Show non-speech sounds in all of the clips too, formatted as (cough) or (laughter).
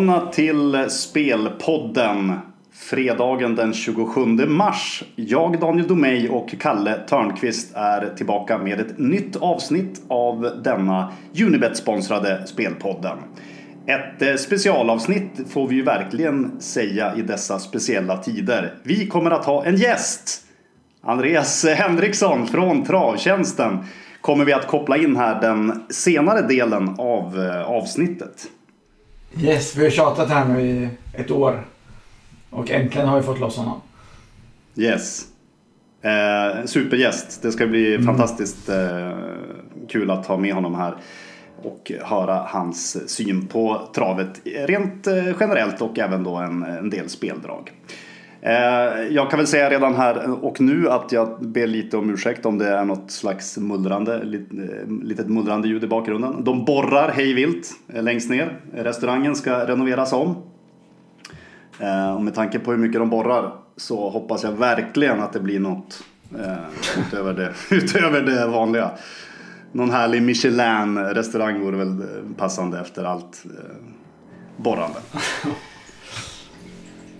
Välkomna till Spelpodden. Fredagen den 27 mars. Jag, Daniel Domeij och Kalle Törnqvist är tillbaka med ett nytt avsnitt av denna Unibet-sponsrade Spelpodden. Ett eh, specialavsnitt får vi ju verkligen säga i dessa speciella tider. Vi kommer att ha en gäst! Andreas Henriksson från Travtjänsten kommer vi att koppla in här den senare delen av eh, avsnittet. Yes, vi har tjatat här nu i ett år. Och äntligen har vi fått loss honom. Yes. Eh, supergäst. Det ska bli mm. fantastiskt eh, kul att ha med honom här. Och höra hans syn på travet rent eh, generellt och även då en, en del speldrag. Eh, jag kan väl säga redan här och nu att jag ber lite om ursäkt om det är något slags mullrande, eh, litet mullrande ljud i bakgrunden. De borrar hejvilt eh, längst ner. Restaurangen ska renoveras om. Eh, och med tanke på hur mycket de borrar så hoppas jag verkligen att det blir något utöver, det, (laughs) utöver det vanliga. Någon härlig Michelin-restaurang vore väl passande efter allt borrande. (laughs)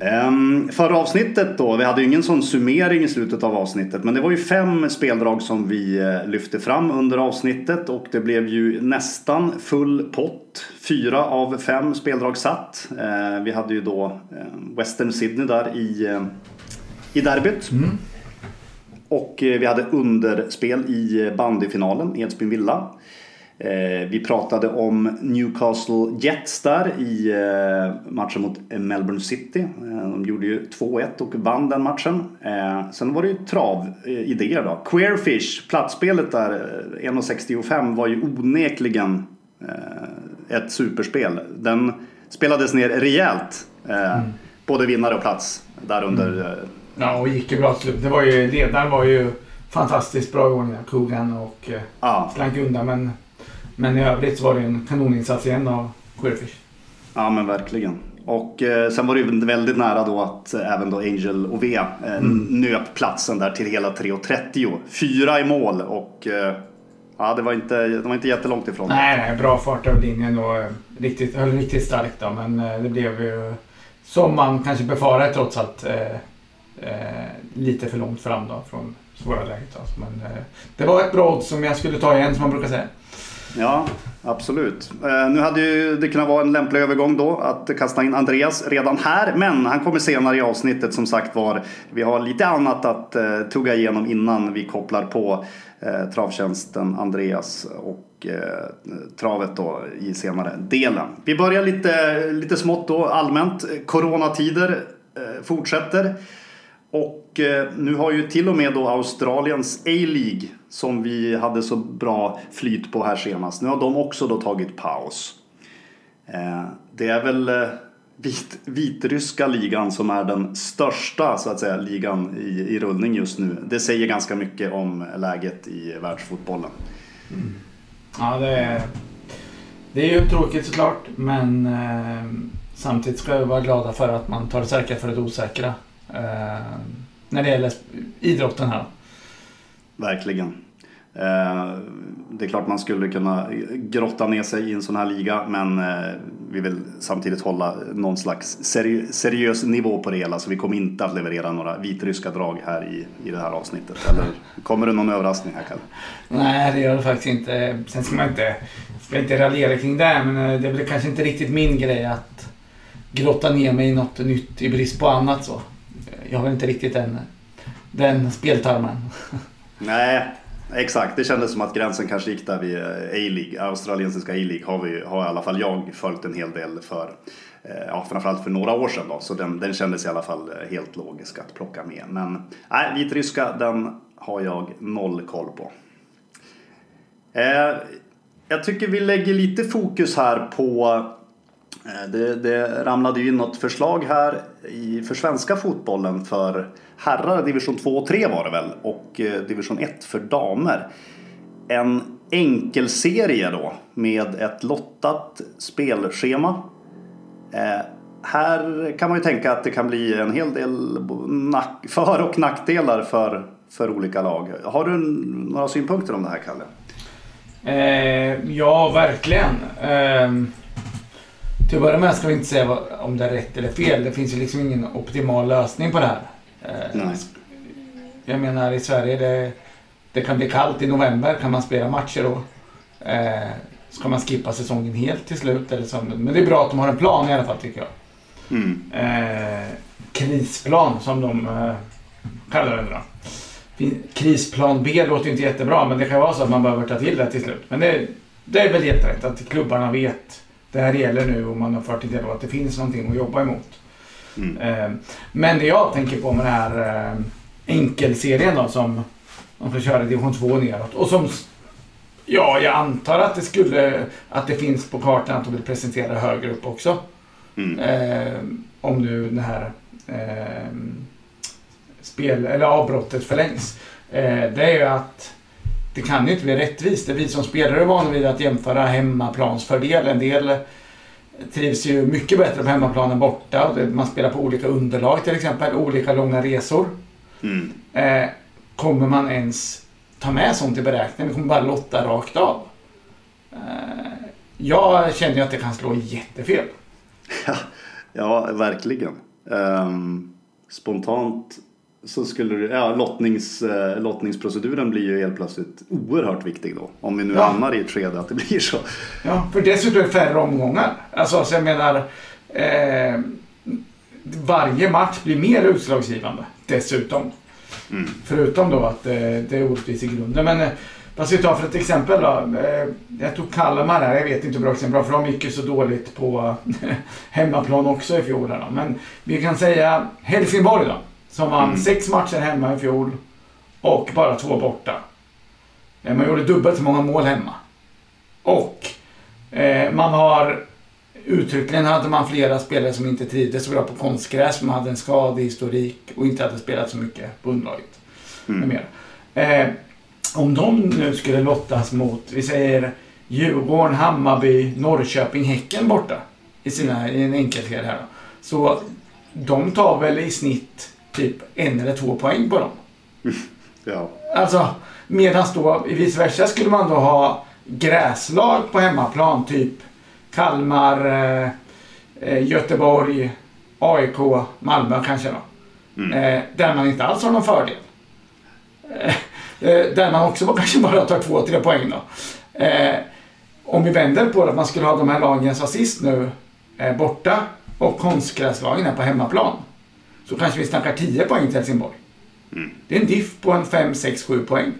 Um, förra avsnittet då, vi hade ju ingen sån summering i slutet av avsnittet men det var ju fem speldrag som vi uh, lyfte fram under avsnittet och det blev ju nästan full pott. Fyra av fem speldrag satt. Uh, vi hade ju då uh, Western Sydney där i, uh, i derbyt. Mm. Och vi hade underspel i bandyfinalen, Edsbyn Villa. Eh, vi pratade om Newcastle Jets där i eh, matchen mot Melbourne City. Eh, de gjorde ju 2-1 och vann den matchen. Sen var det ju travidéer då. Queerfish, platsspelet där 1.65 var ju onekligen ett superspel. Den spelades ner rejält. Mm. Både vinnare och plats där under. Mm. Ja, och gick ju bra till slut. Det var ju, ledaren var ju fantastiskt bra ordning, Kogan och ja. slank undan. Men men i övrigt så var det en kanoninsats igen av Queerfish. Ja men verkligen. Och eh, sen var det ju väldigt nära då att eh, även då Angel och V eh, mm. nöp platsen där till hela 3.30. Fyra i mål och eh, ja, det var, inte, det var inte jättelångt ifrån. Nej, nej bra fart över linjen och eh, riktigt, höll riktigt starkt då. Men eh, det blev ju som man kanske befarade trots allt lite för långt fram då från svåra läget. Alltså. Men det var ett bra odds som jag skulle ta igen som man brukar säga. Ja, absolut. Eh, nu hade ju det kunnat vara en lämplig övergång då att kasta in Andreas redan här. Men han kommer senare i avsnittet som sagt var. Vi har lite annat att eh, tugga igenom innan vi kopplar på eh, travtjänsten Andreas och travet då i senare delen. Vi börjar lite, lite smått då allmänt. Coronatider fortsätter. Och eh, nu har ju till och med då Australiens A-League som vi hade så bra flyt på här senast. Nu har de också då tagit paus. Eh, det är väl eh, vit, vitryska ligan som är den största så att säga ligan i, i rullning just nu. Det säger ganska mycket om läget i världsfotbollen. Mm. Ja, det är, det är ju tråkigt såklart men eh, samtidigt ska vi vara glada för att man tar det säkra för det osäkra. Eh, när det gäller idrotten här. Verkligen. Eh, det är klart man skulle kunna grotta ner sig i en sån här liga men eh, vi vill samtidigt hålla någon slags seri seriös nivå på det hela så vi kommer inte att leverera några vitryska drag här i, i det här avsnittet. Eller kommer det någon överraskning här Kalle? Nej det gör det faktiskt inte. Sen ska man inte, ska inte raljera kring det men eh, det är väl kanske inte riktigt min grej att grotta ner mig i något nytt i brist på annat så. Jag har inte riktigt den, den speltarmen. Nej, Exakt, det kändes som att gränsen kanske gick där vid eh, A-League. Australiensiska A-League har, vi, har i alla fall jag följt en hel del för. Eh, ja, framförallt för några år sedan då, så den, den kändes i alla fall eh, helt logisk att plocka med. Men nej, vitryska den har jag noll koll på. Eh, jag tycker vi lägger lite fokus här på det, det ramlade ju in något förslag här i, för svenska fotbollen för herrar division 2 och 3 var det väl och eh, division 1 för damer. En enkelserie då med ett lottat spelschema. Eh, här kan man ju tänka att det kan bli en hel del (laughs) för och nackdelar för, för olika lag. Har du några synpunkter om det här Kalle? Eh, ja, verkligen. Eh, till att börja med ska vi inte säga vad, om det är rätt eller fel. Det finns ju liksom ingen optimal lösning på det här. Eh, Nej. Jag menar i Sverige, det, det kan bli kallt i november. Kan man spela matcher då? Eh, ska man skippa säsongen helt till slut? Eller så? Men det är bra att de har en plan i alla fall tycker jag. Mm. Eh, krisplan som de eh, kallar det då. Krisplan B låter ju inte jättebra men det kan vara så att man behöver ta till det till slut. Men det, det är väl jätterätt att klubbarna vet. Det här gäller nu och man har fört en dialog att det finns någonting att jobba emot. Mm. Eh, men det jag tänker på med den här eh, enkelserien då som de får köra i division 2 neråt. Och som, ja jag antar att det skulle, att det finns på kartan att de vill presentera högre upp också. Mm. Eh, om nu det här eh, spel, eller avbrottet förlängs. Eh, det är ju att det kan ju inte bli rättvist. Det är vi som spelare är vana vid att jämföra hemmaplansfördel. En del trivs ju mycket bättre på hemmaplan än borta. Det- Man spelar på olika underlag till exempel, olika långa resor. Mm. Eh, kommer man ens ta med sånt i beräkningen? Kommer bara lotta rakt av? Eh, jag känner ju att det kan slå jättefel. (laughs) Ja, verkligen. Ehm, spontant så skulle det, ja, lottnings, eh, lottningsproceduren blir ju helt plötsligt oerhört viktig då. Om vi nu Ja. hamnar i ett skede att det blir så. Ja, för dessutom är det färre omgångar. Alltså, så jag menar... Eh, varje match blir mer utslagsgivande dessutom. Mm. Förutom då att eh, det är orättvist i grunden. Men eh, vad ska vi ta för ett exempel då? Eh, jag tog Kalmar här. Jag vet inte hur bra exempel för de gick ju så dåligt på (laughs) hemmaplan också i fjol. Men vi kan säga Helsingborg då. Som vann Mm. sex matcher hemma i fjol och bara två borta. Eh, Man gjorde dubbelt så många mål hemma. Och eh, man har uttryckligen hade man flera spelare som inte trivdes så bra på konstgräs. Som hade en skadehistorik och inte hade spelat så mycket på underlaget. Mm. Eh, om de nu skulle lottas mot, vi säger Djurgården, Hammarby, Norrköping, Häcken borta i, sina, i en enkelserie här då. Så de tar väl i snitt typ en eller två poäng på dem. (laughs) Ja. Alltså, medan då i vice versa skulle man då ha gräslag på hemmaplan. Typ Kalmar, eh, eh, Göteborg, AIK, Malmö kanske då. Mm. Eh, där man inte alls har någon fördel. Eh, eh, där man också (laughs) kanske bara tar två, tre poäng då. Eh, om vi vänder på det, att man skulle ha de här lagen som sist nu borta och konstgräslagen är på hemmaplan. Så kanske vi snackar 10 poäng till Helsingborg. Mm. Det är en diff på en 5, 6, 7 poäng.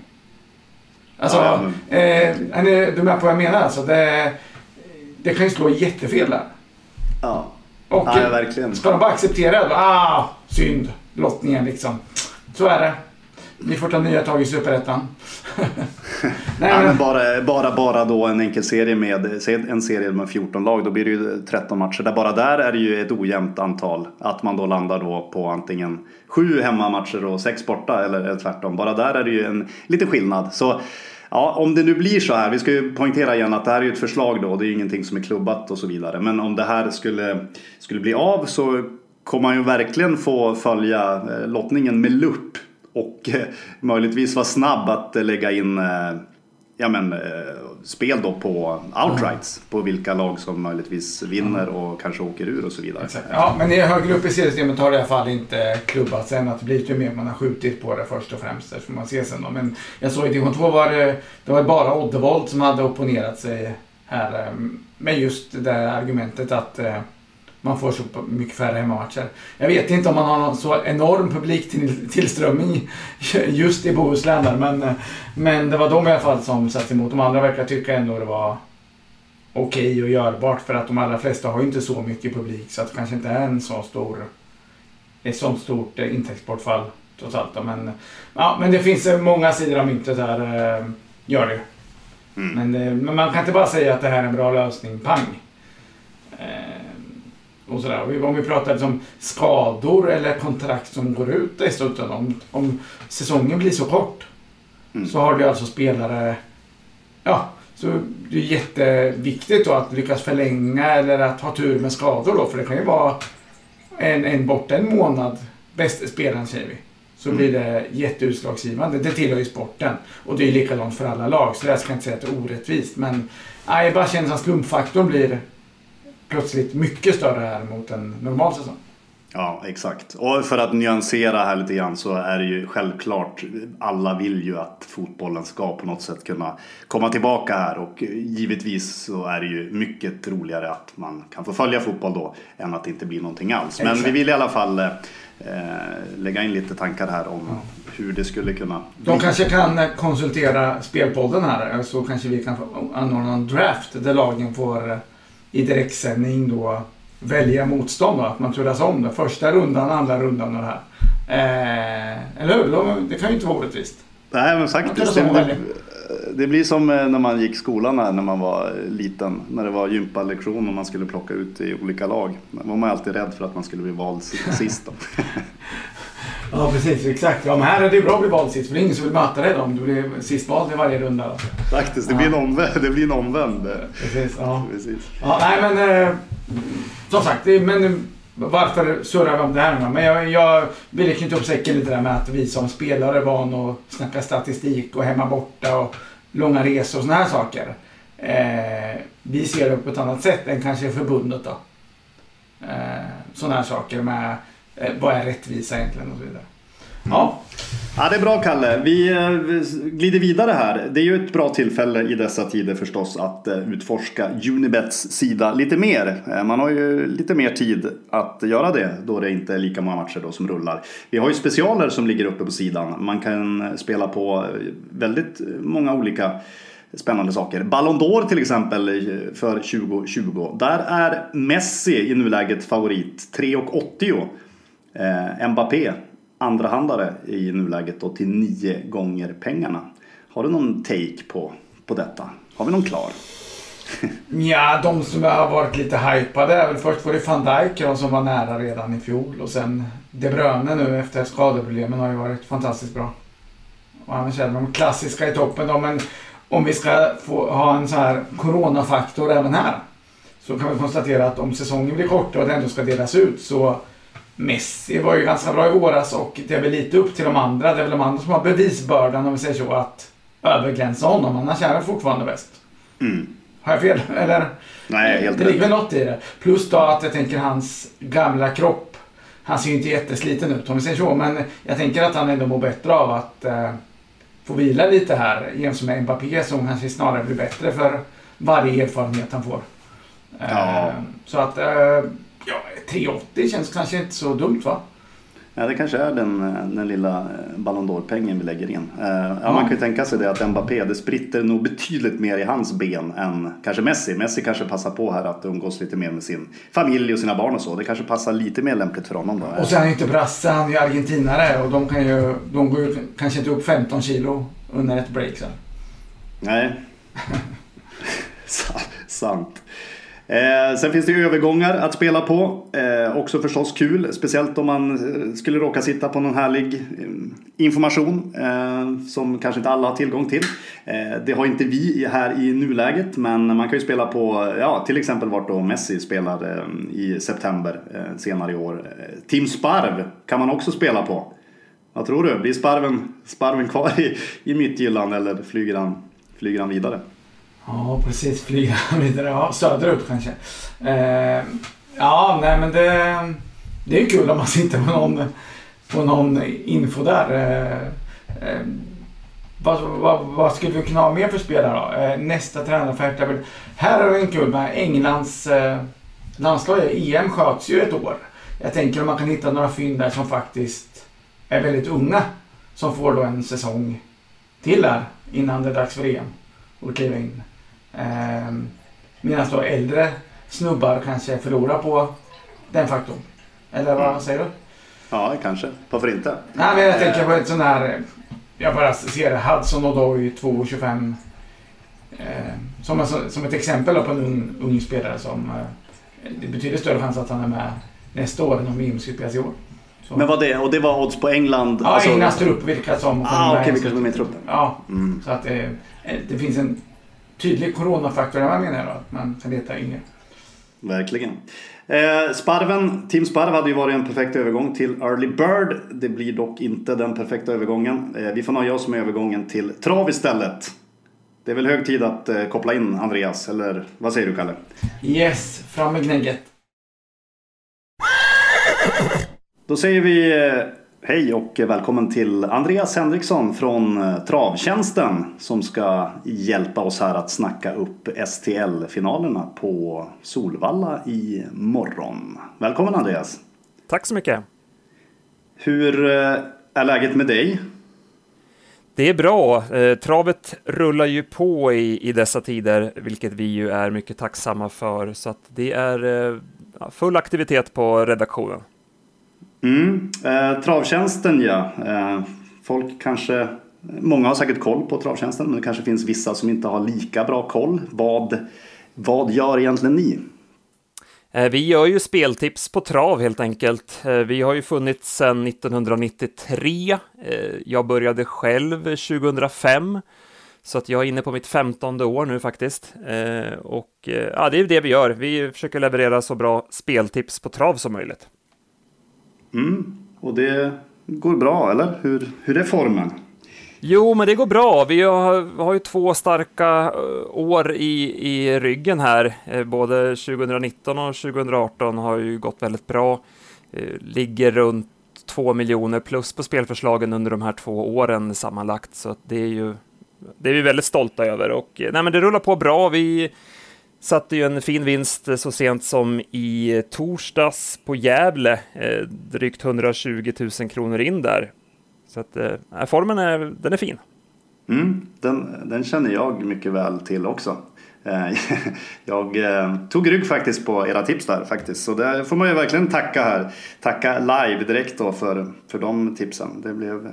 Alltså, Ja, eh, är du med på vad jag menar? Alltså, det, det kan ju slå jättefel där. Ja. Och ja, verkligen. ska de bara acceptera det? Ah, synd. Lottningen liksom. Så är det. Vi får ta nya tag i Superettan. (laughs) Nej, men bara, bara, bara då en enkel serie med en serie med 14 lag, då blir det ju 13 matcher. Där bara där är det ju ett ojämnt antal. Att man då landar då på antingen sju hemmamatcher och sex borta eller, eller tvärtom. Bara där är det ju en liten skillnad. Så ja, om det nu blir så här, vi ska ju poängtera igen att det här är ju ett förslag då, det är ju ingenting som är klubbat och så vidare. Men om det här skulle, skulle bli av så kommer man ju verkligen få följa eh, lottningen med lupp och eh, möjligtvis vara snabb att eh, lägga in eh, ja, men, spel då på outrights på vilka lag som möjligtvis vinner och kanske åker ur och så vidare. exakt. ja, men i högre upp i seriesystemet har det i alla fall inte klubbat sen att det blir ju mer man har skjutit på det först och främst. Det får man se sen då. Men jag såg i division 2 var det, det var bara Oddevold som hade opponerat sig här med just det argumentet att man får så mycket färre hemmamatcher. Jag vet inte om man har någon så enorm publiktillströmning just i Bohuslän där, men, men det var de i alla fall som satt emot. De andra verkar tycka ändå det var okej och görbart för att de allra flesta har ju inte så mycket publik så att det kanske inte är en så stor ett sånt stort eh, intäktsbortfall trots allt. Men, ja, men det finns eh, många sidor av myntet här. eh, Gör det. Mm. Men, men man kan inte bara säga att det här är en bra lösning, pang. Och sådär. Om vi pratar om skador eller kontrakt som går ut dessutom. Om, om säsongen blir så kort Mm. så har du alltså spelare... Ja, så det är jätteviktigt då att lyckas förlänga eller att ha tur med skador då. För det kan ju vara en, en borta en månad, bästa spelaren säger vi. Så Mm. blir det jätteutslagsgivande. Det tillhör ju sporten. Och det är likadant för alla lag. Så jag ska inte säga att det är orättvist. Men nej, jag bara känner att slumpfaktorn blir plötsligt mycket större här mot en normal säsong. Ja, exakt. Och för att nyansera här lite grann så är det ju självklart, alla vill ju att fotbollen ska på något sätt kunna komma tillbaka här och givetvis så är det ju mycket roligare att man kan få följa fotboll då än att det inte blir någonting alls. Men vi vill i alla fall eh, lägga in lite tankar här om hur det skulle kunna De kanske kan konsultera Spelpodden här så kanske vi kan anordna en draft där lagen får i direktsändning då välja motstånd då, att man turas om det. Första rundan, andra rundan och det här. Eh, eller hur? Det kan ju inte vara orättvist. Nej men faktiskt. Det, det, det, blir som eh, när man gick skolan här, när man var liten. När det var gympalektion och man skulle plocka ut i olika lag. Då var man alltid rädd för att man skulle bli vald sist. (laughs) Ja precis, exakt. Ja, men här är det bra att bli vald sist för det är ingen som vill möta dig om du blir sist vald i varje runda. Faktiskt, det, blir, en omvänd, det blir en omvänd. Precis, ja. precis. Ja, nej men eh, som sagt, men varför surrar vi om det här nu Men jag, jag ville knyta upp säcken lite där med att vi som spelare är vana att snacka statistik och hemma borta och långa resor och sådana här saker. Eh, vi ser det på ett annat sätt än kanske förbundet då. Eh, sådana här saker med Eh, vad är rättvisa egentligen och så vidare. Ja. Ja, det är bra Kalle. Vi eh, glider vidare här. Det är ju ett bra tillfälle i dessa tider förstås att eh, utforska Unibets sida lite mer. Man har ju lite mer tid att göra det då det inte är lika många matcher då som rullar. Vi har ju specialer som ligger uppe på sidan. Man kan spela på väldigt många olika spännande saker. Ballon d'Or till exempel för 2020. Där är Messi i nuläget favorit, 3,80. Eh, Mbappé, andrahandare i nuläget då till nio gånger pengarna. Har du någon take på, på detta? Har vi någon klar? (laughs) ja, de som har varit lite hypade är väl först var det van Dijk de som var nära redan i fjol och sen De Bruyne nu efter skadeproblemen har ju varit fantastiskt bra. Och annars är de klassiska i toppen då, men om vi ska få ha en så här coronafaktor även här så kan vi konstatera att om säsongen blir kortare och det ändå ska delas ut så Messi var ju ganska bra i våras och det är väl lite upp till de andra. Det är väl de andra som har bevisbördan om vi säger så att överglänsa honom. Annars är han fortfarande bäst. Mm. Har jag fel? Eller? Nej, helt Det ligger väl något i det. Plus då att jag tänker hans gamla kropp. Han ser ju inte jättesliten ut om vi säger så. Men jag tänker att han ändå mår bättre av att eh, få vila lite här. Jämfört med Mbappé som kanske snarare blir bättre för varje erfarenhet han får. Ja. Eh, så att eh, Ja, 3,80 känns kanske inte så dumt va? Ja, det kanske är den, den lilla eh, Ballon d'Or-pengen vi lägger in. Eh, ja. Man kan ju tänka sig det att Mbappé, det spritter nog betydligt mer i hans ben än kanske Messi. Messi kanske passar på här att umgås lite mer med sin familj och sina barn och så. Det kanske passar lite mer lämpligt för honom då. Och sen är han inte brasse, han är ju argentinare och de, kan ju, de går ju kanske inte upp 15 kilo under ett break sen. Nej. (laughs) Sant. Eh, sen finns det ju övergångar att spela på. Eh, också förstås kul, speciellt om man eh, skulle råka sitta på någon härlig eh, information eh, som kanske inte alla har tillgång till. Eh, det har inte vi här i nuläget, men man kan ju spela på ja, till exempel vart då Messi spelar eh, i september senare i år. Team Sparv kan man också spela på. Vad tror du? Blir Sparven, Sparven kvar i, i Midtjylland eller flyger han, flyger han vidare? Ja, precis. Flyga (laughs) vidare. Ja, söderut kanske. Eh, ja, nej men det, det är kul om man sitter på någon, på någon info där. Eh, eh, vad, vad, vad, skulle vi kunna ha mer för spelare då? Eh, nästa tränarfärt. Här har vi en kul med Englands eh, landslag. EM sköts ju ett år. Jag tänker om man kan hitta några fynd där som faktiskt är väldigt unga. Som får då en säsong till där innan det är dags för EM. Och kliva in. Eh, Medan då äldre snubbar kanske förlorar på den faktorn. Eller vad mm. säger du? Ja, kanske. Varför inte? Nej, men jag tänker på ett sånt här... Jag bara ser Hudson och Odoi 2,25. Eh, som, som ett exempel på en ung, ung spelare som... Eh, det betyder större chans att han är med nästa år än om VM ska spelas i år. Så. Men vad det? Och det var odds på England? Ja, alltså... Englands trupp. Vilka som ah, okej, okay, vilka som är med i truppen. Ja, mm. så att det, eh, det finns en tydlig coronafaktor vad menar jag då. Att man kan leta yngre. Verkligen. Eh, Sparven, Team Sparv hade ju varit en perfekt övergång till Early Bird. Det blir dock inte den perfekta övergången. Eh, vi får nöja oss med övergången till Trav istället. det är väl hög tid att eh, koppla in Andreas, eller vad säger du Kalle? Yes, fram med gnägget. Då säger vi eh, hej och välkommen till Andreas Henriksson från eh, Travtjänsten som ska hjälpa oss här att snacka upp STL-finalerna på Solvalla i morgon. Välkommen Andreas! Tack så mycket! Hur eh, är läget med dig? Det är bra. Travet rullar ju på i, i dessa tider, vilket vi ju är mycket tacksamma för. Så att det är full aktivitet på redaktionen. Mm. Eh, travtjänsten ja. Eh, folk kanske, många har säkert koll på travtjänsten men det kanske finns vissa som inte har lika bra koll. Vad, vad gör egentligen ni? Eh, vi gör ju speltips på trav helt enkelt. Eh, vi har ju funnits sedan 1993. Eh, jag började själv 2005. Så att jag är inne på mitt femtonde år nu faktiskt. Och ja, det är det vi gör. Vi försöker leverera så bra speltips på trav som möjligt. Mm. Och det går bra, eller? Hur, hur är formen? Jo, men det går bra. Vi har, har ju två starka eh, år i, i ryggen här. Eh, både 2019 och 2018 har ju gått väldigt bra. Eh, ligger runt 2 miljoner plus på spelförslagen under de här två åren sammanlagt, så det är ju det är vi väldigt stolta över och nej, men det rullar på bra. Vi satte ju en fin vinst så sent som i torsdags på Gävle, eh, drygt 120 000 kronor in där. Så att eh, formen är, den är fin. Mm, den, den känner jag mycket väl till också. Eh, (laughs) jag eh, tog rygg faktiskt på era tips där faktiskt. Så det får man ju verkligen tacka här. Tacka live direkt då för, för de tipsen. Det blev,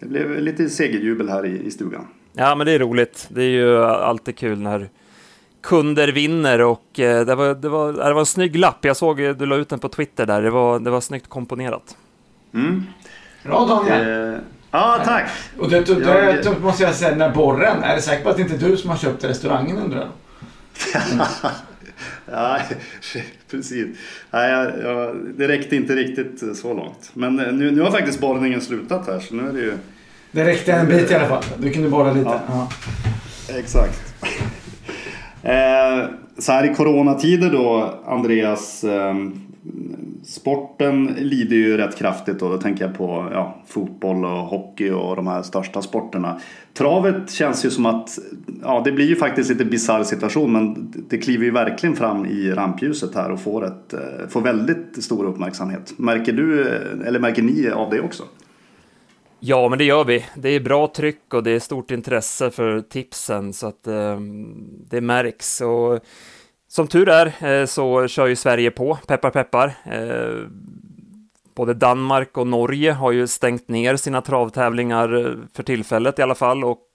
det blev lite segerjubel här i, i stugan. Ja men det är roligt. Det är ju alltid kul när kunder vinner och eh, det, var, det, var, det var en snygg lapp. Jag såg du la ut den på Twitter där. Det var, det var snyggt komponerat. Mm. Bra Daniel! Eh, ja, tack! Och det, det, det, det måste jag säga, den här borren, är det säkert på att det inte är du som har köpt restaurangen undrar jag? (laughs) ja, (laughs) precis. Nej, jag, jag, det räckte inte riktigt så långt. Men eh, nu, nu har faktiskt borrningen slutat här så nu är det ju... Det räckte en bit i alla fall. Du kunde borra lite. Ja. Ja. Exakt. Eh, så här i coronatider då, Andreas. Ehm, sporten lider ju rätt kraftigt och då tänker jag på ja, fotboll och hockey och de här största sporterna. Travet känns ju som att, ja det blir ju faktiskt lite bisarr situation men det kliver ju verkligen fram i rampljuset här och får, ett, eh, får väldigt stor uppmärksamhet. Märker du, eh, eller märker ni av det också? Ja, men det gör vi. Det är bra tryck och det är stort intresse för tipsen så att eh, det märks. Och som tur är eh, så kör ju Sverige på, peppar peppar. Eh, både Danmark och Norge har ju stängt ner sina travtävlingar eh, för tillfället i alla fall och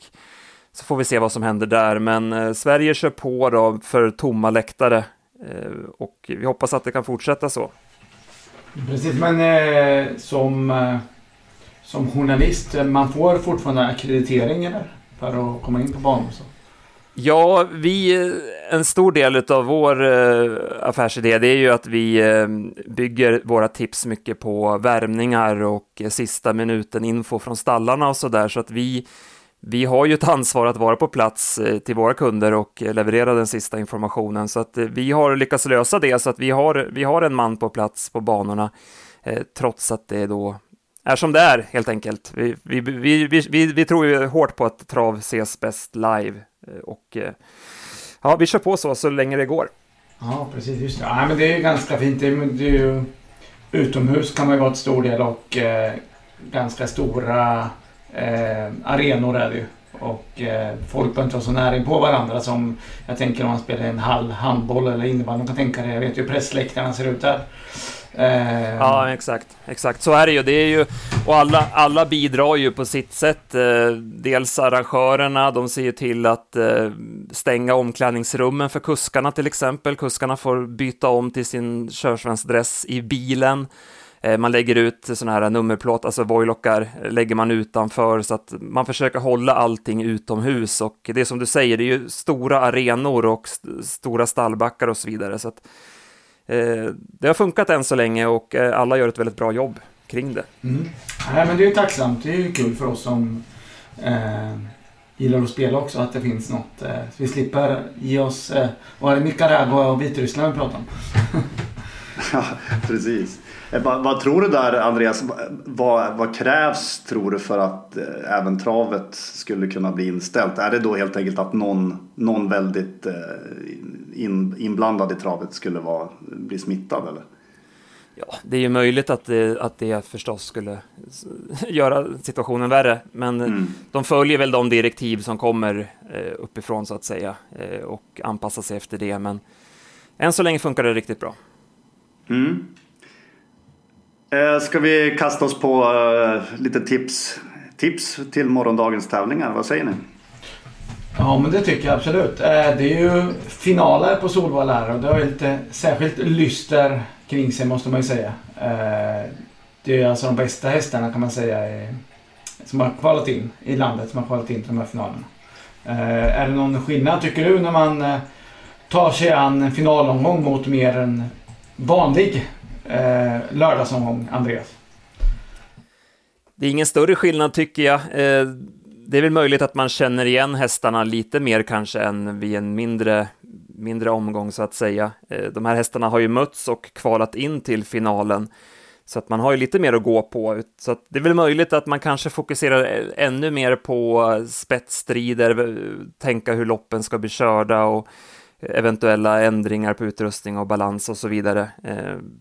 så får vi se vad som händer där. Men eh, Sverige kör på då för tomma läktare eh, och vi hoppas att det kan fortsätta så. Precis, men eh, som eh, som journalist, eh, man får fortfarande akkreditering eller? För att komma in på banan? Så. Ja, vi, eh, en stor del av vår eh, affärsidé det är ju att vi bygger våra tips mycket på värmningar och sista minuten info från stallarna och sådär så att vi vi har ju ett ansvar att vara på plats till våra kunder och leverera den sista informationen så att vi har lyckats lösa det så att vi har, vi har en man på plats på banorna trots att det då är som det är helt enkelt. Vi, vi, vi, vi, vi, tror ju hårt på att trav ses bäst live eh, och eh, ja, vi kör på så så länge det går. Ja, precis. Just det. Ja, men det är ganska fint. Det är, det är ju, utomhus kan man ju vara till stor del och eh, ganska stora eh, arenor är det ju. Och eh, folk behöver inte vara så nära på varandra som jag tänker om man spelar en halv handboll eller innebandy. Man kan tänka det. Jag vet ju hur pressläktarna ser ut där. Eh, ja, exakt. Exakt, så är det ju. Det är ju och alla, alla bidrar ju på sitt sätt. Eh, dels arrangörerna, de ser ju till att eh, stänga omklädningsrummen för kuskarna till exempel. Kuskarna får byta om till sin körsvensdress i bilen. Eh, man lägger ut sådana här nummerplåt, alltså voilockar, lägger man utanför så att man försöker hålla allting utomhus och det är som du säger, det är ju stora arenor och st stora stallbackar och så vidare. Så att Eh, det har funkat än så länge och eh, alla gör ett väldigt bra jobb kring det. Mm. Nej, men det är tacksamt. Det är kul för oss som eh, gillar att spela också, att det finns något. Eh, så vi slipper ge oss, eh, var det Nicaragua och Vitryssland vi pratar om? (laughs) ja, precis. Eh, vad, vad, tror du där Andreas? Vad, vad, krävs tror du för att eh, även travet skulle kunna bli inställt? Är det då helt enkelt att någon, någon väldigt eh, in, inblandad i travet skulle vara, bli smittad eller? Ja, det är ju möjligt att det, att det förstås skulle (laughs) göra situationen värre, men mm. de följer väl de direktiv som kommer uppifrån så att säga och anpassar sig efter det. Men än så länge funkar det riktigt bra. Mm. Eh, ska vi kasta oss på eh, lite tips, tips till morgondagens tävlingar? Vad säger ni? Ja, men det tycker jag absolut. Eh, det är ju finaler på Solvalla här och det har ju lite särskilt lyster kring sig måste man ju säga. Det är alltså de bästa hästarna kan man säga som har kvalat in i landet som har kvalat in till de här finalerna. Är det någon skillnad tycker du när man tar sig an en finalomgång mot mer en vanlig eh, lördagsomgång, Andreas? Det är ingen större skillnad tycker jag. Eh, det är väl möjligt att man känner igen hästarna lite mer kanske än vid en mindre, mindre omgång så att säga. Eh, de här hästarna har ju mötts och kvalat in till finalen. Så att man har ju lite mer att gå på. Så det är väl möjligt att man kanske fokuserar ännu mer på spetsstrider, tänka hur loppen ska bli körda och eventuella ändringar på utrustning och balans och så vidare. Eh,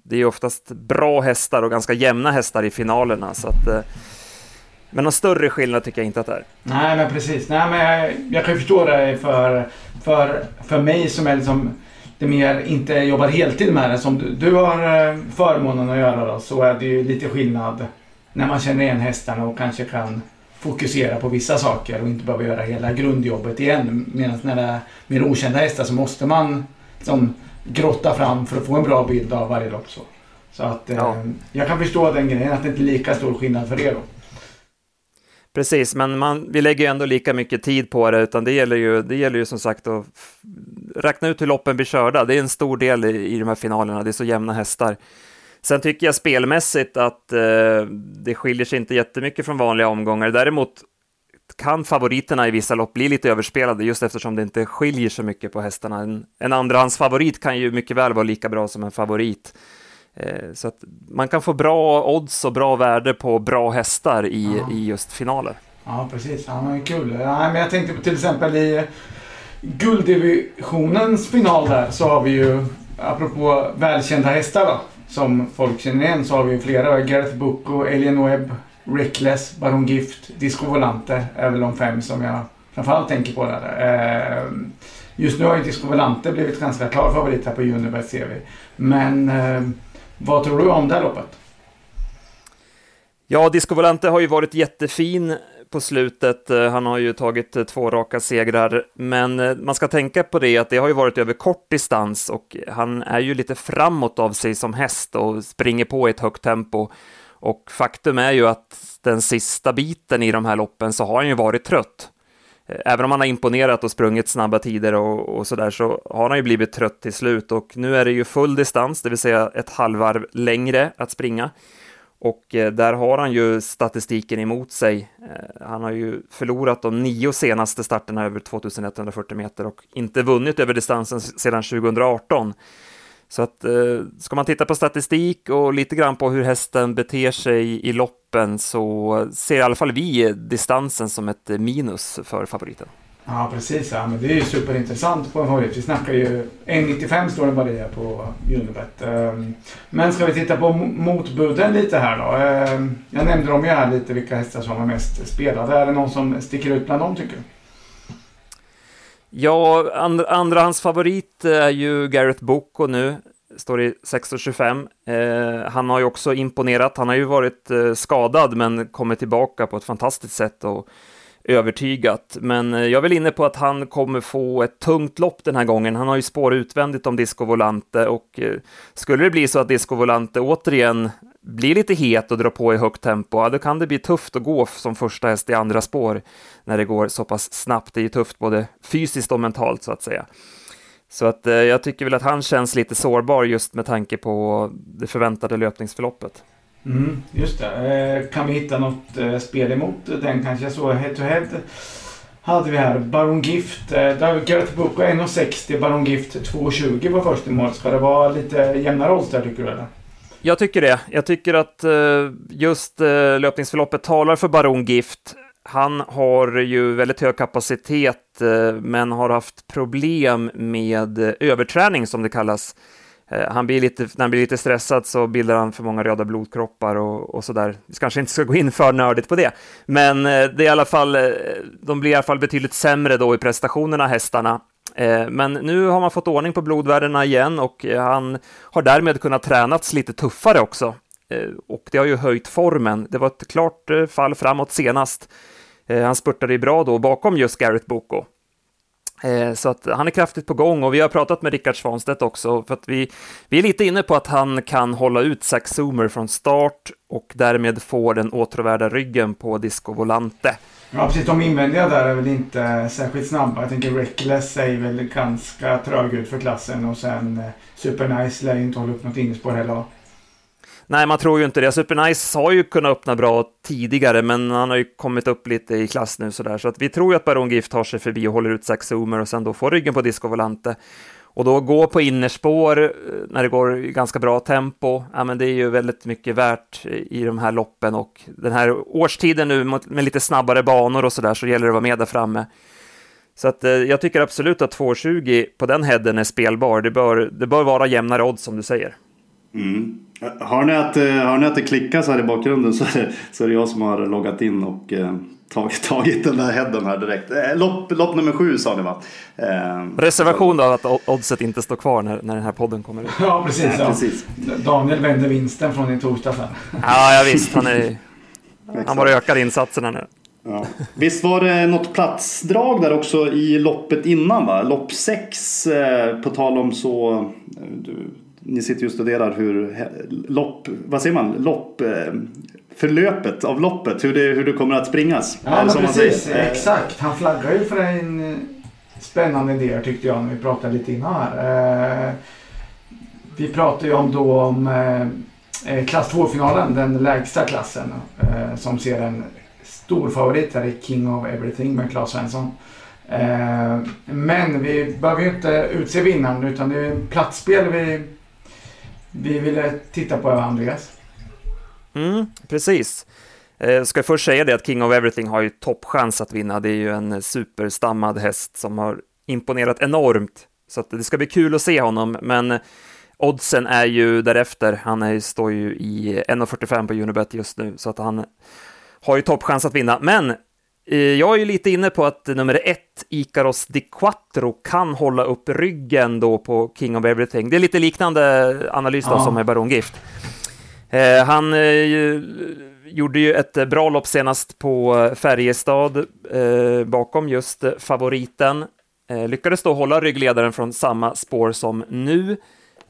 det är ju oftast bra hästar och ganska jämna hästar i finalerna. Så att, eh, men någon större skillnad tycker jag inte att det är. Nej, men precis. Nej, men jag, jag kan förstå det för, för, för mig som är liksom det mer inte jobbar heltid med det som du, du har eh, förmånen att göra då, så är det ju lite skillnad när man känner igen hästarna och kanske kan fokusera på vissa saker och inte behöva göra hela grundjobbet igen. Medan när det är mer okända hästar så måste man liksom, grotta fram för att få en bra bild av varje lopp. Så, så att, ja. eh, jag kan förstå den grejen, att det inte är lika stor skillnad för er då. Precis, men man, vi lägger ju ändå lika mycket tid på det, utan det gäller ju, det gäller ju som sagt att räkna ut hur loppen blir körda. Det är en stor del i, i de här finalerna, det är så jämna hästar. Sen tycker jag spelmässigt att eh, det skiljer sig inte jättemycket från vanliga omgångar. Däremot kan favoriterna i vissa lopp bli lite överspelade just eftersom det inte skiljer så mycket på hästarna. En, en andrahandsfavorit kan ju mycket väl vara lika bra som en favorit. Eh, så att man kan få bra odds och bra värde på bra hästar i, ja. i just finaler. Ja, precis. Ja, men kul. Ja, men jag tänkte på till exempel i gulddivisionens final där så har vi ju, apropå välkända hästar då, som folk känner igen så har vi flera. Gareth Bucco, Alien Webb, Reckless, Baron Gift, Disco Volante är väl de fem som jag framförallt tänker på där. Ehm, just nu har ju Disco Volante blivit ganska klar favorit här på Unibet ser vi. Men ehm, vad tror du om det här loppet? Ja, Disco Volante har ju varit jättefin på slutet. Eh, han har ju tagit eh, två raka segrar, men eh, man ska tänka på det att det har ju varit över kort distans och han är ju lite framåt av sig som häst och springer på i ett högt tempo. Och faktum är ju att den sista biten i de här loppen så har han ju varit trött. Även om han har imponerat och sprungit snabba tider och, och så där så har han ju blivit trött till slut och nu är det ju full distans, det vill säga ett halvvarv längre att springa. Och eh, där har han ju statistiken emot sig. Eh, han har ju förlorat de nio senaste starterna över 2140 meter och inte vunnit över distansen sedan 2018. Så att eh, ska man titta på statistik och lite grann på hur hästen beter sig i loppen så ser i alla fall vi distansen som ett minus för favoriten. Ja precis, ja, men det är ju superintressant på en höjd. Vi snackar ju 1,95 står det bara på Unibet. Ehm, men ska vi titta på motbuden lite här då. Ehm, jag nämnde dem ju här lite vilka hästar som var mest spelade. Är det någon som sticker ut bland dem tycker du? Ja, and andrahandsfavorit eh, är ju Gareth Boko nu, står i 6,25. Eh, han har ju också imponerat, han har ju varit eh, skadad men kommit tillbaka på ett fantastiskt sätt och övertygat. Men eh, jag är väl inne på att han kommer få ett tungt lopp den här gången. Han har ju spår utvändigt om Disco Volante och eh, skulle det bli så att Disco Volante återigen blir lite het och drar på i högt tempo, ja då kan det bli tufft att gå som första häst i andra spår när det går så pass snabbt. Det är ju tufft både fysiskt och mentalt så att säga. Så att eh, jag tycker väl att han känns lite sårbar just med tanke på det förväntade löpningsförloppet. Mm, just det. Eh, kan vi hitta något eh, spel emot den kanske så head to head? hade vi här Baron Gift. Eh, Gareth Boko 1,60. Baron Gift 2,20 var först i mål. Ska det vara lite jämnare odds där tycker du eller? Jag tycker det. Jag tycker att eh, just eh, löpningsförloppet talar för Baron Gift. Han har ju väldigt hög kapacitet, eh, men har haft problem med eh, överträning som det kallas. Eh, han blir lite, när han blir lite stressad så bildar han för många röda blodkroppar och, och sådär. Vi kanske inte ska gå in för nördigt på det, men eh, det är i alla fall, eh, de blir i alla fall betydligt sämre då i prestationerna, hästarna. Men nu har man fått ordning på blodvärdena igen och han har därmed kunnat tränats lite tuffare också. Och det har ju höjt formen. Det var ett klart fall framåt senast. Han spurtade ju bra då bakom just Garrett Boko. Eh, så att han är kraftigt på gång och vi har pratat med Rickard Svanstedt också för att vi, vi är lite inne på att han kan hålla ut Zack Zoomer från start och därmed få den åtråvärda ryggen på Disco Volante. Ja precis, de invändiga där är väl inte särskilt snabba. Jag tänker Reckless är väl ganska trög ut för klassen och sen eh, Supernice lär ju inte hålla upp något innerspår heller. Nej, man tror ju inte det. Supernice har ju kunnat öppna bra tidigare, men han har ju kommit upp lite i klass nu sådär, så att vi tror ju att Baron Gift tar sig förbi och håller ut Zack Zoomer och sen då får ryggen på Disco Volante. Och då gå på innerspår eh, när det går ganska bra tempo, ja men det är ju väldigt mycket värt i de här loppen och den här årstiden nu med lite snabbare banor och sådär så gäller det att vara med där framme. Så att eh, jag tycker absolut att 2,20 på den headen är spelbar. Det bör, det bör vara jämnare odds som du säger. Mm. Har, ni att, eh, har ni att det klickas här i bakgrunden så är det, så är det jag som har loggat in och tagit, (laughs) tagit den där headen här direkt. Eh, lopp, lopp nummer sju sa ni va? Eh, Reservation då att oddset inte står kvar när, när den här podden kommer ut. (laughs) Ja, precis. Nej, ja. precis. Daniel vände vinsten från i torsdag sen. Ja, ja visst. Han, är, han bara ökar insatserna nu. Ja. Visst var det något platsdrag där också i loppet innan va? Lopp 6 eh, på tal om så... Eh, du, ni sitter ju och studerar hur lopp, vad säger man, lopp, eh, förlöpet av loppet, hur det, hur det kommer att springas. Ja, men precis. Exakt. Han flaggar ju för en eh, spännande idé tyckte jag när vi pratade lite innan här. Eh, vi pratade ju om då om eh, klass 2-finalen, den lägsta klassen, som ser en stor favorit här i King of Everything med Claes Svensson. Men vi behöver ju inte utse vinnaren utan det är platsspel vi, vi ville titta på, Andreas. Mm, precis. Eh, jag ska först säga det att King of Everything har ju toppchans att vinna. Det är ju en superstammad häst som har imponerat enormt. Så det ska bli kul att se honom, men oddsen är ju därefter. Han är, står ju i 1,45 på Unibet just nu, så att han har ju toppchans att vinna. Men jag är ju lite inne på att nummer ett, Icaros Di Quattro, kan hålla upp ryggen då på King of Everything. Det är lite liknande analys då ja. som med Baron Gift. Eh, han eh, gjorde ju ett bra lopp senast på Färjestad eh, bakom just favoriten. Eh, lyckades då hålla ryggledaren från samma spår som nu.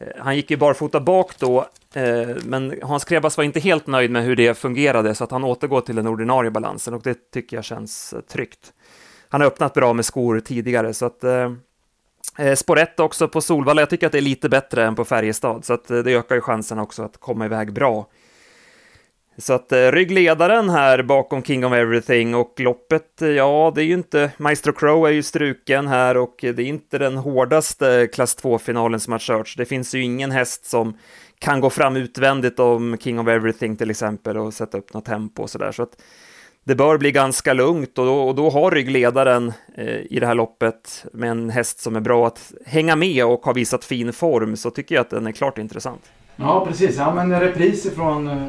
Eh, han gick ju barfota bak då, eh, men Hans Krebas var inte helt nöjd med hur det fungerade, så att han återgår till den ordinarie balansen och det tycker jag känns eh, tryggt. Han har öppnat bra med skor tidigare, så att spår 1 också på Solvalla, jag tycker att det är lite bättre än på Färjestad, så att det ökar ju chansen också att komma iväg bra. Så att eh, ryggledaren här bakom King of Everything och loppet, eh, ja, det är ju inte, Maestro Crow är ju struken här och det är inte den hårdaste klass 2-finalen som har körts. Det finns ju ingen häst som kan gå fram utvändigt om King of Everything till exempel och sätta upp något tempo och sådär. Så att det bör bli ganska lugnt och då, och då har ryggledaren eh, i det här loppet med en häst som är bra att hänga med och har visat fin form så tycker jag att den är klart intressant. Ja, precis. Ja, men repris från eh,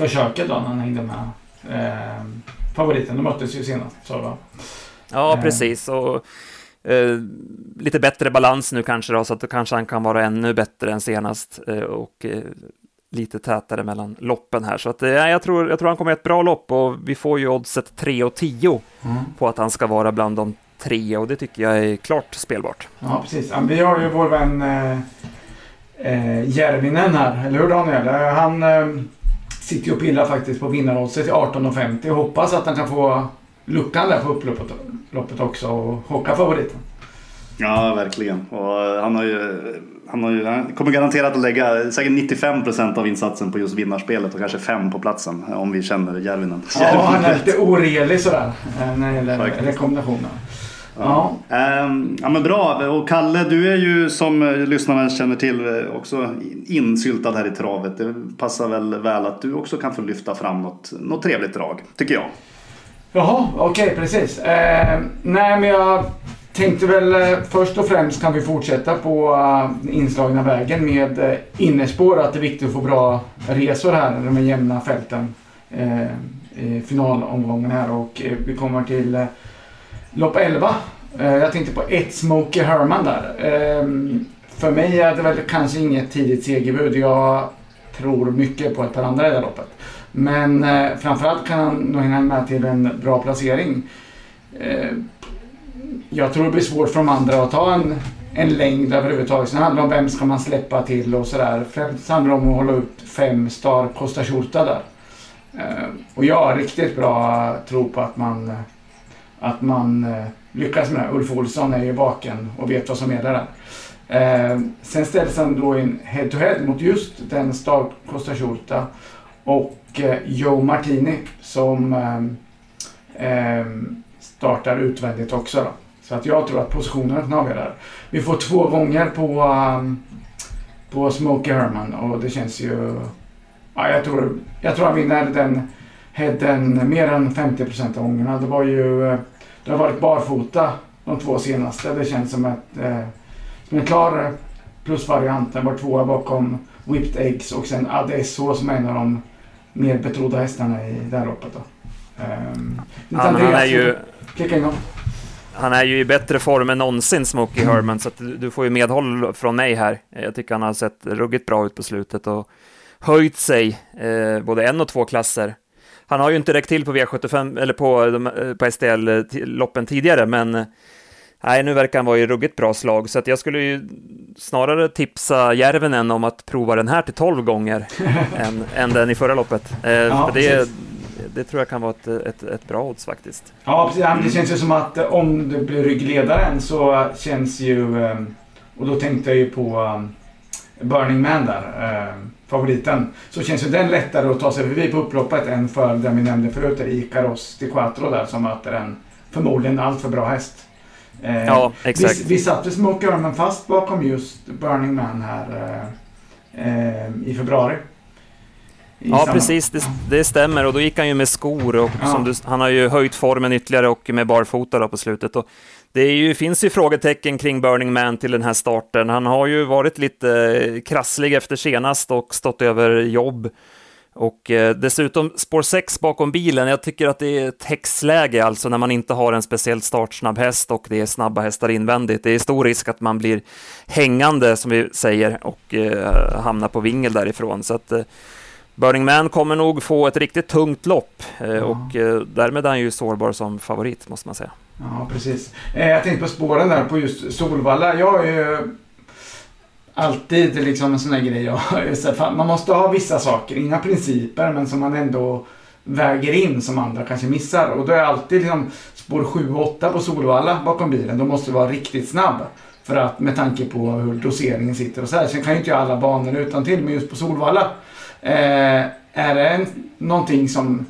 försöket då när han hängde med eh, favoriten. De möttes ju senast. Så, va? Ja, eh. precis. Och, eh, lite bättre balans nu kanske då, så att kanske han kan vara ännu bättre än senast eh, och lite tätare mellan loppen här. Så att, eh, jag, tror, jag tror han kommer ett bra lopp och vi får ju oddset 3 och 10 mm. på att han ska vara bland de tre och det tycker jag är klart spelbart. Ja, precis. Vi har ju vår vän eh, eh Järvinen här, eller hur Daniel? Eh, han eh, sitter ju och pillar faktiskt på vinnaroddset i 18,50 och hoppas att han kan få luckan där på upploppet loppet också och hocka favoriten. Ja, verkligen. Och han, har ju, han, har ju, han kommer garanterat att lägga säkert 95 procent av insatsen på just vinnarspelet och kanske fem på platsen om vi känner Järvinen. Ja, han är lite orelig sådär när det gäller rekommendationer. Ja. Um, ja men bra. Och Kalle, du är ju som lyssnarna känner till också insyltad här i travet. Det passar väl väl att du också kan få lyfta fram något, något trevligt drag, tycker jag. Jaha, okej okay, precis. Uh, nej men jag tänkte väl uh, först och främst kan vi fortsätta på uh, inslagna vägen med uh, innerspår. Att det är viktigt att få bra resor här, de jämna fälten. i finalomgången här och vi kommer till Lopp 11. Eh, jag tänkte på ett Smokey Herman där. Ehm, för mig är det väl kanske inget tidigt segerbud. Jag tror mycket på ett par andra i det loppet. Men eh, framförallt kan han nog hänga med till en bra placering. Ehm, jag tror det blir svårt för de andra att ta en, en längd överhuvudtaget. Sen handlar det om vem ska man släppa till och sådär. Främst handlar det om att hålla upp fem star Costa Shurta där. Ehm, och jag har riktigt bra tro på att man eh, att man eh, lyckas med det. Ulf Olsson är ju vaken och vet vad som är där. Eh, sen ställs han då in head to head mot just den start Costa Shurta och eh, Joe Martini som eh, eh, startar utvändigt också. Då. Så att jag tror att positionerna knagar där. Vi får två gånger på, um, på Smokey Herman och det känns ju... Ja, jag, tror, jag tror han vinner den headen mer än 50 av gångerna. Det var ju det har varit barfota de två senaste. Det känns som, ett, eh, som en klar plusvariant. Den var tvåa bakom Whipped Eggs och sen Adesso som är en av de mer betrodda hästarna i det här loppet. Då. Um, ja, han är ju... Han är ju i bättre form än någonsin, Smokey mm. (clears throat) Herman, så du får ju medhåll från mig här. Jag tycker han har sett ruggigt bra ut på slutet och höjt sig eh, både en och två klasser. Han har ju inte räckt till på V75 eller på, eh, på STL-loppen tidigare, men eh, nej, nu verkar han vara i ruggigt bra slag, så att jag skulle ju snarare tipsa Järvenen om att prova den här till 12 gånger (laughs) än, än den i förra loppet. Eh, ja, det, det tror jag kan vara ett, ett, ett bra odds faktiskt. Ja, precis. Det känns ju som att om det blir ryggledaren så känns ju, och då tänkte jag ju på Burning Man där favoriten, så känns ju den lättare att ta sig förbi på upploppet än för den vi nämnde förut, Icaros Di Quattro där som möter en förmodligen alltför bra häst. Eh, ja, exakt. Vi, vi satte Smoke Armen fast bakom just Burning Man här eh, eh, i februari. I ja, samma... precis. Det, det, stämmer. Och då gick han ju med skor och ja. du, han har ju höjt formen ytterligare och med barfota på slutet. Och det ju, finns ju frågetecken kring Burning Man till den här starten. Han har ju varit lite eh, krasslig efter senast och stått över jobb. Och eh, dessutom spår 6 bakom bilen. Jag tycker att det är ett häxläge, alltså när man inte har en speciellt startsnabb häst och det är snabba hästar invändigt. Det är stor risk att man blir hängande, som vi säger, och eh, hamnar på vingel därifrån. Så att eh, Burning Man kommer nog få ett riktigt tungt lopp eh, och därmed är han ju sårbar som favorit, måste man säga. Ja, precis. Eh, jag tänkte på spåren där på just Solvalla. Jag är ju alltid liksom en sån där grej. Man måste ha vissa saker, inga principer, men som man ändå väger in som andra kanske missar. Och då är alltid liksom spår 7 och 8 på Solvalla bakom bilen. Då måste du vara riktigt snabb. För att med tanke på hur doseringen sitter och så här. Sen kan ju inte jag alla banor utan till men just på Solvalla. Eh, är det en, någonting som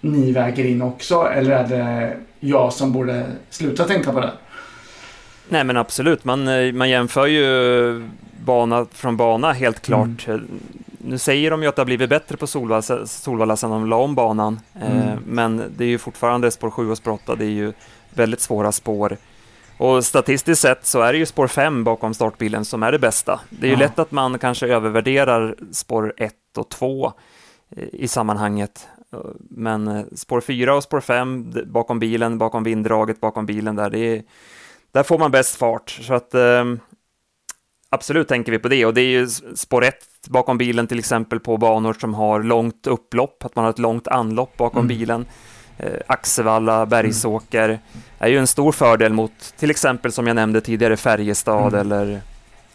ni väger in också eller är det jag som borde sluta tänka på det? Nej men absolut, man, eh, man jämför ju bana från bana helt klart. Mm. Nu säger de ju att det har blivit bättre på Solvalla, Solvalla sedan de la om banan, eh, mm. eh, men det är ju fortfarande spår 7 och spår 8, det är ju väldigt svåra spår. Och statistiskt sett så är det ju spår 5 bakom startbilen som är det bästa. Det är ju ja. lätt att man kanske övervärderar spår 1 och 2 eh, i sammanhanget. Men eh, spår 4 och spår 5 bakom bilen, bakom vinddraget, bakom bilen där, det är, där får man bäst fart. Så att eh, absolut tänker vi på det och det är ju spår 1 bakom bilen till exempel på banor som har långt upplopp, att man har ett långt anlopp bakom mm. bilen. Eh, Axevalla, Bergsåker mm. är ju en stor fördel mot till exempel som jag nämnde tidigare Färjestad mm. eller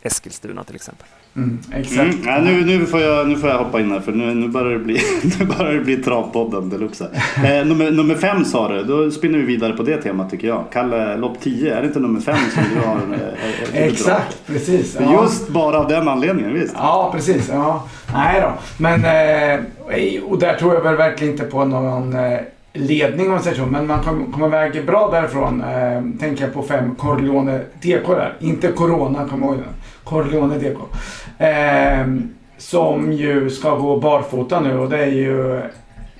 Eskilstuna till exempel. Mm, exakt. Mm, ja, nu, nu, får jag, nu får jag hoppa in här för nu, nu börjar det bli, (laughs) nu börjar det bli travpodden deluxe. (laughs) Eh, nummer, nummer fem sa du, då spinner vi vidare på det temat tycker jag. Kalle, lopp 10, är det inte nummer fem som du har? Eh, Exakt, precis. Ja. Just bara av den anledningen, visst? Ja, precis. Ja. Nej då. Men, eh, och där tror jag väl verkligen inte på någon eh, ledning om man säger så. Men man kommer kom iväg bra därifrån. Eh, tänker jag på fem Corleone DK där. Inte Corona, kom ihåg den. Corleone DK. Eh, som ju ska gå barfota nu och det är ju...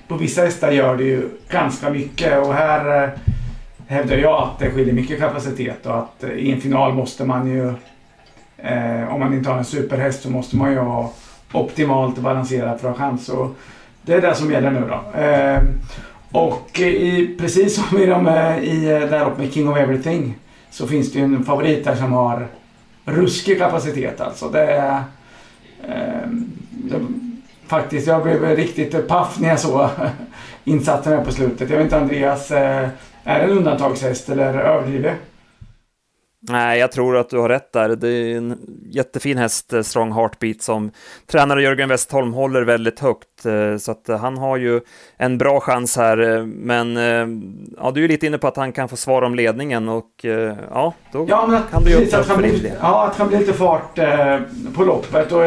På vissa hästar gör det ju ganska mycket och här eh, hävdar jag att det skiljer mycket kapacitet och att eh, i en final måste man ju... Eh, om man inte har en superhäst så måste man ju ha optimalt balanserad för att ha chans. Och det är det som gäller nu då. Eh, och i, precis som i, de, i eh, där uppe med King of Everything så finns det ju en favorit där som har ruskig kapacitet alltså. Det är... Eh, det, faktiskt, jag blev riktigt paff när jag såg (laughs) insatsen här på slutet. Jag vet inte Andreas, eh, är det en undantagshäst eller överdriver Nej, jag tror att du har rätt där. Det är en jättefin häst, eh, Strong Heartbeat, som tränare Jörgen Westholm håller väldigt högt. Eh, så att han har ju en bra chans här. Men ja, du är lite inne på att han kan få svar om ledningen och ja, då ja, men kan du ju öppna för det. Ja, att han blir lite fart på loppet. Och,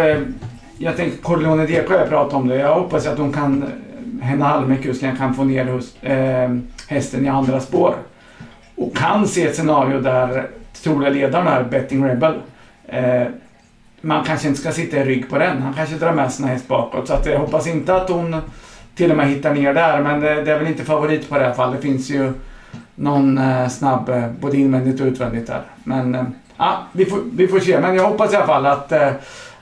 jag tänker Corleone Deco, jag pratat om det. Jag hoppas att de kan, Henna Almekusten kan få ner hos, eh, hästen i andra spår. Och kan se ett scenario där troliga ledaren är Betting Rebel. Eh, man kanske inte ska sitta i rygg på den. Han kanske drar med sina häst bakåt. Så att jag hoppas inte att hon till och med hittar ner där. Men det, det är väl inte favorit på det här fallet. Det finns ju någon eh, snabb eh, både invändigt och utvändigt där. Men eh, ja, vi, får, vi får se. Men jag hoppas i alla fall att eh,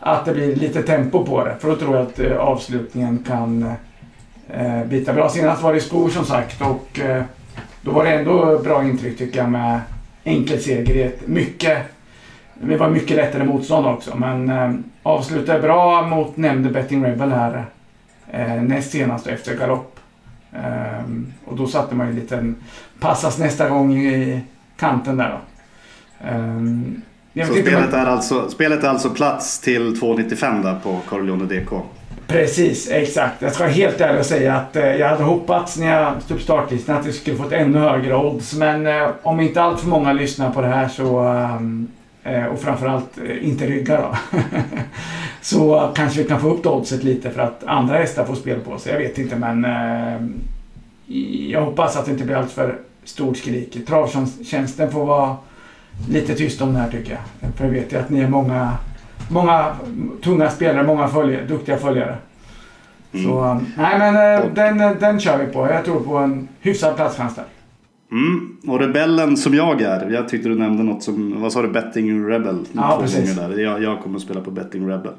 att det blir lite tempo på det. För då tror jag att eh, avslutningen kan eh, eh bita bra. Senast var det skor som sagt och eh, då var det ändå bra intryck tycker jag med enkel seger. Mycket, det var mycket lättare motstånd också men eh, avslutade bra mot nämnde Betting Rebel här eh, näst senast efter galopp. Eh, och då satte man ju en liten passas nästa gång i kanten där då. Um, så spelet, är alltså, spelet är alltså plats till 2,95 där på Corleone DK? Precis, exakt. Jag ska vara helt ärlig och säga att eh, jag hade hoppats när jag stod på startlistan att vi skulle fått ännu högre odds. Men eh, om inte allt för många lyssnar på det här så eh, eh och framförallt eh, inte ryggar då. (laughs) så eh, kanske vi kan få upp oddset lite för att andra hästar får spel på sig. Jag vet inte men eh, jag hoppas att det inte blir allt för stort skrik. Travtjänsten får vara lite tyst om det här tycker jag. För jag vet ju att ni är många, många tunga spelare, många följare, duktiga följare. Mm. Så, um, nej men uh, den, den kör vi på. Jag tror på en hyfsad platschans där. Mm. Och rebellen som jag är. Jag tyckte du nämnde något som, vad sa du, Betting Rebel? Ja, precis. Där. Jag, jag kommer att spela på Betting Rebel.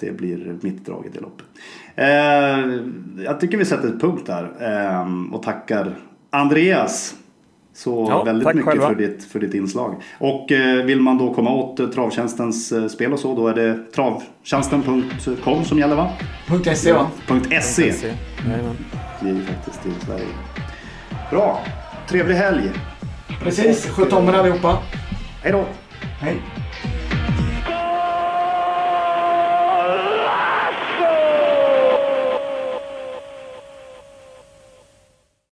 Det blir mitt drag i det loppet. Eh, jag tycker vi sätter ett punkt där. Eh, och tackar Andreas så ja, väldigt mycket för ditt, för ditt inslag. Och eh, vill man då komma åt eh, Travtjänstens eh, spel och så, då är det travtjänsten.com som gäller va? .se va? .se. Det är ju faktiskt till Sverige. Bra, trevlig helg. Precis, sköt om er allihopa. Hej då. Hej.